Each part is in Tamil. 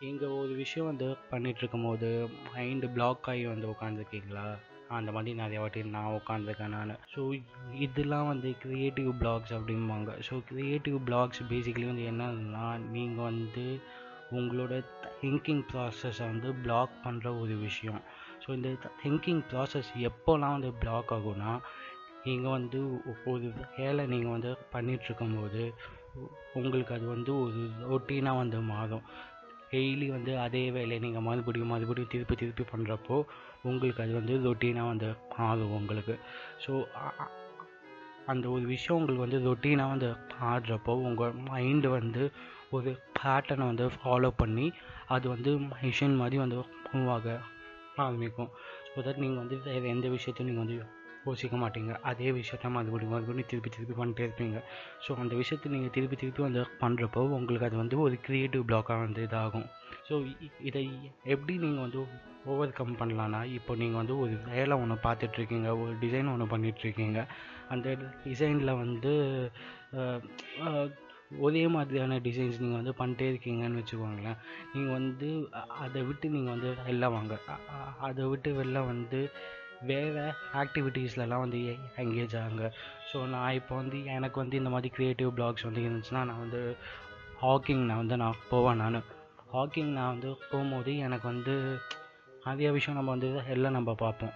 இங்கே ஒரு விஷயம் வந்து பண்ணிகிட்ருக்கும்போது மைண்டு பிளாக் ஆகி வந்து உட்காந்துருக்கீங்களா அந்த மாதிரி நிறைய வாட்டி நான் உட்காந்துருக்கேன் நான். ஸோ இதெல்லாம் வந்து க்ரியேட்டிவ் பிளாக்ஸ் அப்படிம்பாங்க. ஸோ க்ரியேட்டிவ் பிளாக்ஸ் பேசிக்கலி வந்து என்னன்னா நீங்கள் வந்து உங்களோட திங்கிங் ப்ராசஸை வந்து பிளாக் பண்ணுற ஒரு விஷயம். ஸோ இந்த திங்கிங் ப்ராசஸ் எப்போல்லாம் வந்து பிளாக் ஆகும்னா நீங்கள் வந்து ஒரு வேலை நீங்கள் வந்து பண்ணிகிட்ருக்கும்போது உங்களுக்கு அது வந்து ஒரு ரொட்டீனாக வந்து மாறும். டெய்லி வந்து அதே வேலையை நீங்கள் மறுபடியும் மறுபடியும் திருப்பி திருப்பி பண்ணுறப்போ உங்களுக்கு அது வந்து ரொட்டீனாக வந்து ஆகும் உங்களுக்கு. ஸோ அந்த ஒரு விஷயம் உங்களுக்கு வந்து ரொட்டீனாக வந்து ஆடுறப்போ உங்கள் மைண்டு வந்து ஒரு பேட்டர்னை வந்து ஃபாலோ பண்ணி அது வந்து மிஷின் மாதிரி வந்து மூவாக ஆரம்பிக்கும். ஸோ தட் நீங்கள் வந்து வேறு எந்த விஷயத்தையும் நீங்கள் வந்து யோசிக்க மாட்டீங்க. அதே விஷயத்த மறுபடியும் மறுபடியும் திருப்பி திருப்பி பண்ணிட்டே இருப்பீங்க. ஸோ அந்த விஷயத்தை நீங்கள் திருப்பி திருப்பி வந்து பண்ணுறப்போ உங்களுக்கு அது வந்து ஒரு க்ரியேட்டிவ் பிளாக்காக வந்து இதாகும். ஸோ இதை எப்படி நீங்கள் வந்து ஓவர் கம் பண்ணலான்னா இப்போ நீங்கள் வந்து ஒரு வேலை ஒன்று பார்த்துட்ருக்கீங்க ஒரு டிசைன் ஒன்று பண்ணிகிட்ருக்கீங்க அந்த டிசைனில் வந்து ஒரே மாதிரியான டிசைன்ஸ் நீங்கள் வந்து பண்ணிட்டே இருக்கீங்கன்னு வச்சுக்கோங்களேன். நீங்கள் வந்து அதை விட்டு நீங்கள் வந்து வெளில வாங்க. அதை விட்டு வெளில வந்து வேறு ஆக்டிவிட்டீஸ்லலாம் வந்து எங்கேஜ் ஆகுங்க. ஸோ நான் இப்போ வந்து எனக்கு வந்து இந்த மாதிரி க்ரியேட்டிவ் பிளாக்ஸ் வந்து இருந்துச்சுன்னா நான் வந்து ஹாக்கிங் நான் வந்து நான் போவேன் நான். ஹாக்கிங் நான் வந்து போகும்போது எனக்கு வந்து நிறைய விஷயம் நம்ம வந்து எல்லாம் நம்ம பார்ப்போம்.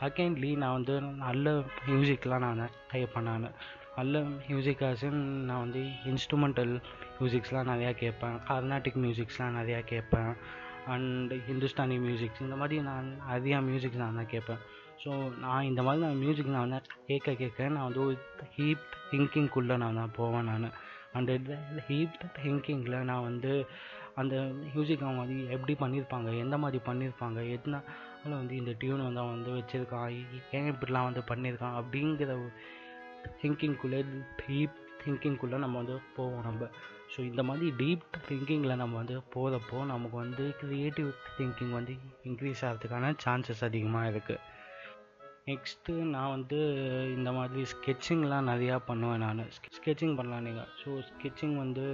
செகண்ட்லி நான் வந்து நல்ல மியூசிக்லாம் நான் ட்ரை பண்ணேன் நல்ல மியூசிக் ஆசன் நான் வந்து இன்ஸ்ட்ருமெண்டல் மியூசிக்ஸ்லாம் நிறையா கேட்பேன். கர்நாட்டிக் மியூசிக்ஸ்லாம் நிறையா கேட்பேன். அண்ட் ஹிந்துஸ்தானி மியூசிக்ஸ் இந்த மாதிரி நான் நிறையா மியூசிக் நான் தான் கேட்பேன். ஸோ நான் இந்த மாதிரி நான் மியூசிக் நான் வந்து கேட்க கேட்க நான் வந்து ஒரு ஹீப் திங்கிங்குள்ளே நான் தான் போவேன் நான். அந்த ஹீப் திங்கிங்கில் நான் வந்து அந்த மியூசிக் அவங்க வந்து எப்படி பண்ணியிருப்பாங்க எந்த மாதிரி பண்ணியிருப்பாங்க எதனால வந்து இந்த டியூன் வந்து அவன் வந்து வச்சுருக்கான் ஏன் இப்படிலாம் வந்து பண்ணியிருக்கான் அப்படிங்கிற திங்கிங்குள்ளே ஹீப் திங்கிங்குள்ளே நம்ம வந்து போவோம் நம்ம. ஸோ இந்த மாதிரி டீப் திங்கிங்கில் நம்ம வந்து போகிறப்போ நமக்கு வந்து க்ரியேட்டிவ் திங்கிங் வந்து இன்க்ரீஸ் ஆகிறதுக்கான சான்சஸ் அதிகமாக இருக்குது நெக்ஸ்ட்டு நான் வந்து இந்த மாதிரி ஸ்கெட்சிங்லாம் நிறையா பண்ணுவேன் நான். ஸ்கெட்சிங் பண்ணலாம் நீங்கள் ஸோ ஸ்கெட்சிங் வந்து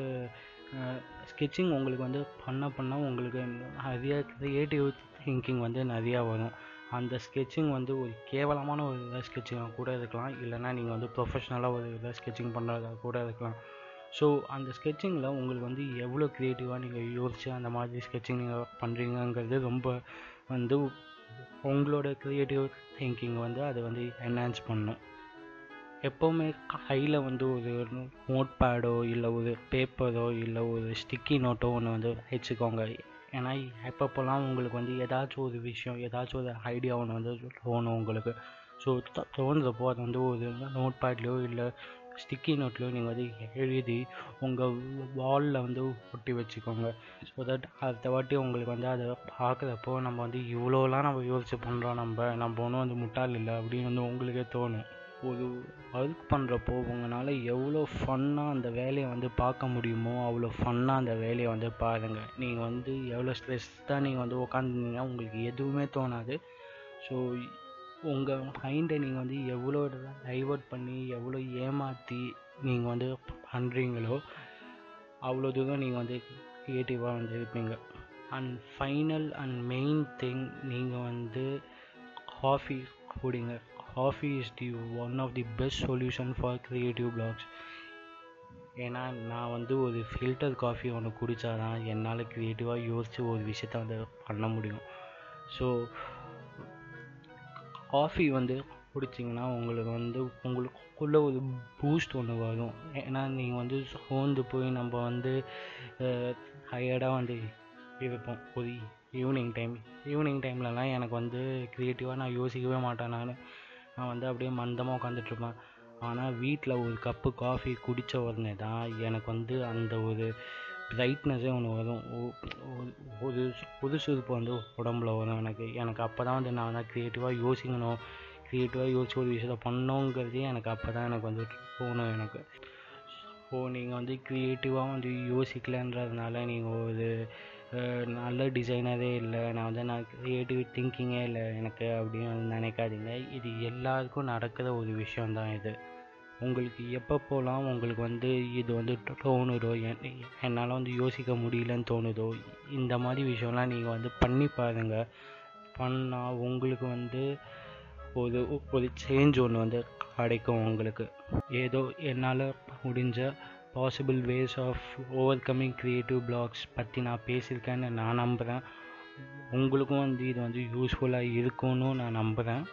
ஸ்கெட்சிங் உங்களுக்கு வந்து பண்ண பண்ண உங்களுக்கு நிறைய க்ரியேட்டிவ் திங்கிங் வந்து நிறையா வரும். அந்த ஸ்கெட்சிங் வந்து ஒரு கேவலமான ஒரு இதாக ஸ்கெட்சிங்காக கூட இருக்கலாம். இல்லைனா நீங்கள் வந்து ப்ரொஃபஷ்னலாக ஒரு இதாக ஸ்கெட்சிங் பண்ணுறதா கூட இருக்கலாம். ஸோ அந்த ஸ்கெட்சிங்கில் உங்களுக்கு வந்து எவ்வளோ க்ரியேட்டிவாக நீங்கள் யோசித்து அந்த மாதிரி ஸ்கெட்சிங் நீங்கள் பண்ணுறீங்கங்கிறது ரொம்ப வந்து உங்களோட க்ரியேட்டிவ் திங்கிங் வந்து அதை வந்து என்ஹான்ஸ் பண்ணும். எப்போவுமே கையில் வந்து ஒரு நோட் பேடோ இல்லை ஒரு பேப்பரோ இல்லை ஒரு ஸ்டிக்கி நோட்டோ ஒன்று வந்து வச்சுக்கோங்க. ஏன்னா எப்பப்போல்லாம் உங்களுக்கு வந்து ஏதாச்சும் ஒரு விஷயம் ஏதாச்சும் ஒரு ஐடியா ஒன்று வந்து தோணும் உங்களுக்கு. ஸோ தோன்றப்போ அது வந்து ஒரு நோட் பேட்லேயோ இல்லை ஸ்டிக்கி நோட்லேயோ நீங்கள் வந்து எழுதி உங்கள் வாலில் வந்து ஒட்டி வச்சுக்கோங்க. ஸோ தட் அடுத்த வாட்டி உங்களுக்கு வந்து அதை பார்க்குறப்போ நம்ம வந்து இவ்வளோலாம் நம்ம யோசிச்சு பண்ணுறோம் நம்ம நம்ம ஒன்றும் வந்து முட்டாள் இல்லை அப்படின்னு வந்து உங்களுக்கே தோணும். ஒரு ஒர்க் பண்ணுறப்போ உங்களால் எவ்வளோ ஃபன்னாக அந்த வேலையை வந்து பார்க்க முடியுமோ அவ்வளோ ஃபன்னாக அந்த வேலையை வந்து பாருங்கள் நீங்கள் வந்து எவ்வளோ ஸ்ட்ரெஸ்ஸாக நீங்கள் வந்து உட்காந்துருந்தீங்கன்னா உங்களுக்கு எதுவுமே தோணாது. ஸோ உங்கள் மைண்டை நீங்கள் வந்து எவ்வளோ டைவர்ட் பண்ணி எவ்வளோ ஏமாற்றி நீங்கள் வந்து பண்ணுறீங்களோ அவ்வளோ தூரம் நீங்கள் வந்து க்ரியேட்டிவாக வந்து இருப்பீங்க. And final and main thing நீங்கள் வந்து காஃபி குடிங்க. Coffee is the one of the best solution for creative blocks ஏன்னா நான் வந்து ஒரு ஃபில்டர் காஃபி ஒன்று குடித்தா தான் என்னால் க்ரியேட்டிவாக யோசித்து ஒரு விஷயத்த வந்து பண்ண முடியும். ஸோ காஃபி வந்து குடிச்சிங்கன்னா உங்களுக்கு வந்து உங்களுக்குள்ளே ஒரு பூஸ்ட் ஒன்று வரும். ஏன்னா நீங்கள் வந்து சோர்ந்து போய் நம்ம வந்து ஹையர்டாக வந்து இருப்போம். ஒரு ஈவினிங் டைம் ஈவினிங் டைம்லலாம் எனக்கு வந்து க்ரியேட்டிவாக நான் யோசிக்கவே மாட்டேன் நான். நான் வந்து அப்படியே மந்தமாக உட்காந்துட்ருப்பேன் ஆனால் வீட்டில் ஒரு கப்பு காஃபி குடித்த உடனே தான் எனக்கு வந்து அந்த ஒரு பிரைட்னஸே ஒன்று வரும். ஒரு புது சுறுப்பு வந்து உடம்புல வரும் எனக்கு. எனக்கு அப்போ தான் வந்து நான் வந்து க்ரியேட்டிவாக யோசிக்கணும். க்ரியேட்டிவாக யோசிச்சு ஒரு விஷயத்த பண்ணோங்கிறதே எனக்கு அப்போ தான் எனக்கு வந்து தோணும் எனக்கு. ஸோ நீங்கள் வந்து க்ரியேட்டிவாக வந்து யோசிக்கலன்றதுனால நீங்கள் ஒரு நல்ல டிசைனரே இல்லை. நான் வந்து நான் க்ரியேட்டிவ் திங்கிங்கே இல்லை எனக்கு அப்படின்னு நினைக்காதீங்க. இது எல்லாருக்கும் நடக்கிற ஒரு விஷயந்தான் இது. உங்களுக்கு எப்பப்போலாம் உங்களுக்கு வந்து இது வந்து தோணுதோ என்னால் வந்து யோசிக்க முடியலன்னு தோணுதோ இந்த மாதிரி விஷயம்லாம் நீங்கள் வந்து பண்ணி பாருங்கள் பண்ணால் உங்களுக்கு வந்து ஒரு ஒரு சேஞ்ச் ஒன்று வந்து கிடைக்கும் உங்களுக்கு. ஏதோ என்னால் முடிஞ்ச possible ways of overcoming creative blocks பற்றி நான் பேசியிருக்கேன்னு நான் நம்புகிறேன் உங்களுக்கும் வந்து இது வந்து யூஸ்ஃபுல்லாக இருக்கும்னு நான் நம்புகிறேன்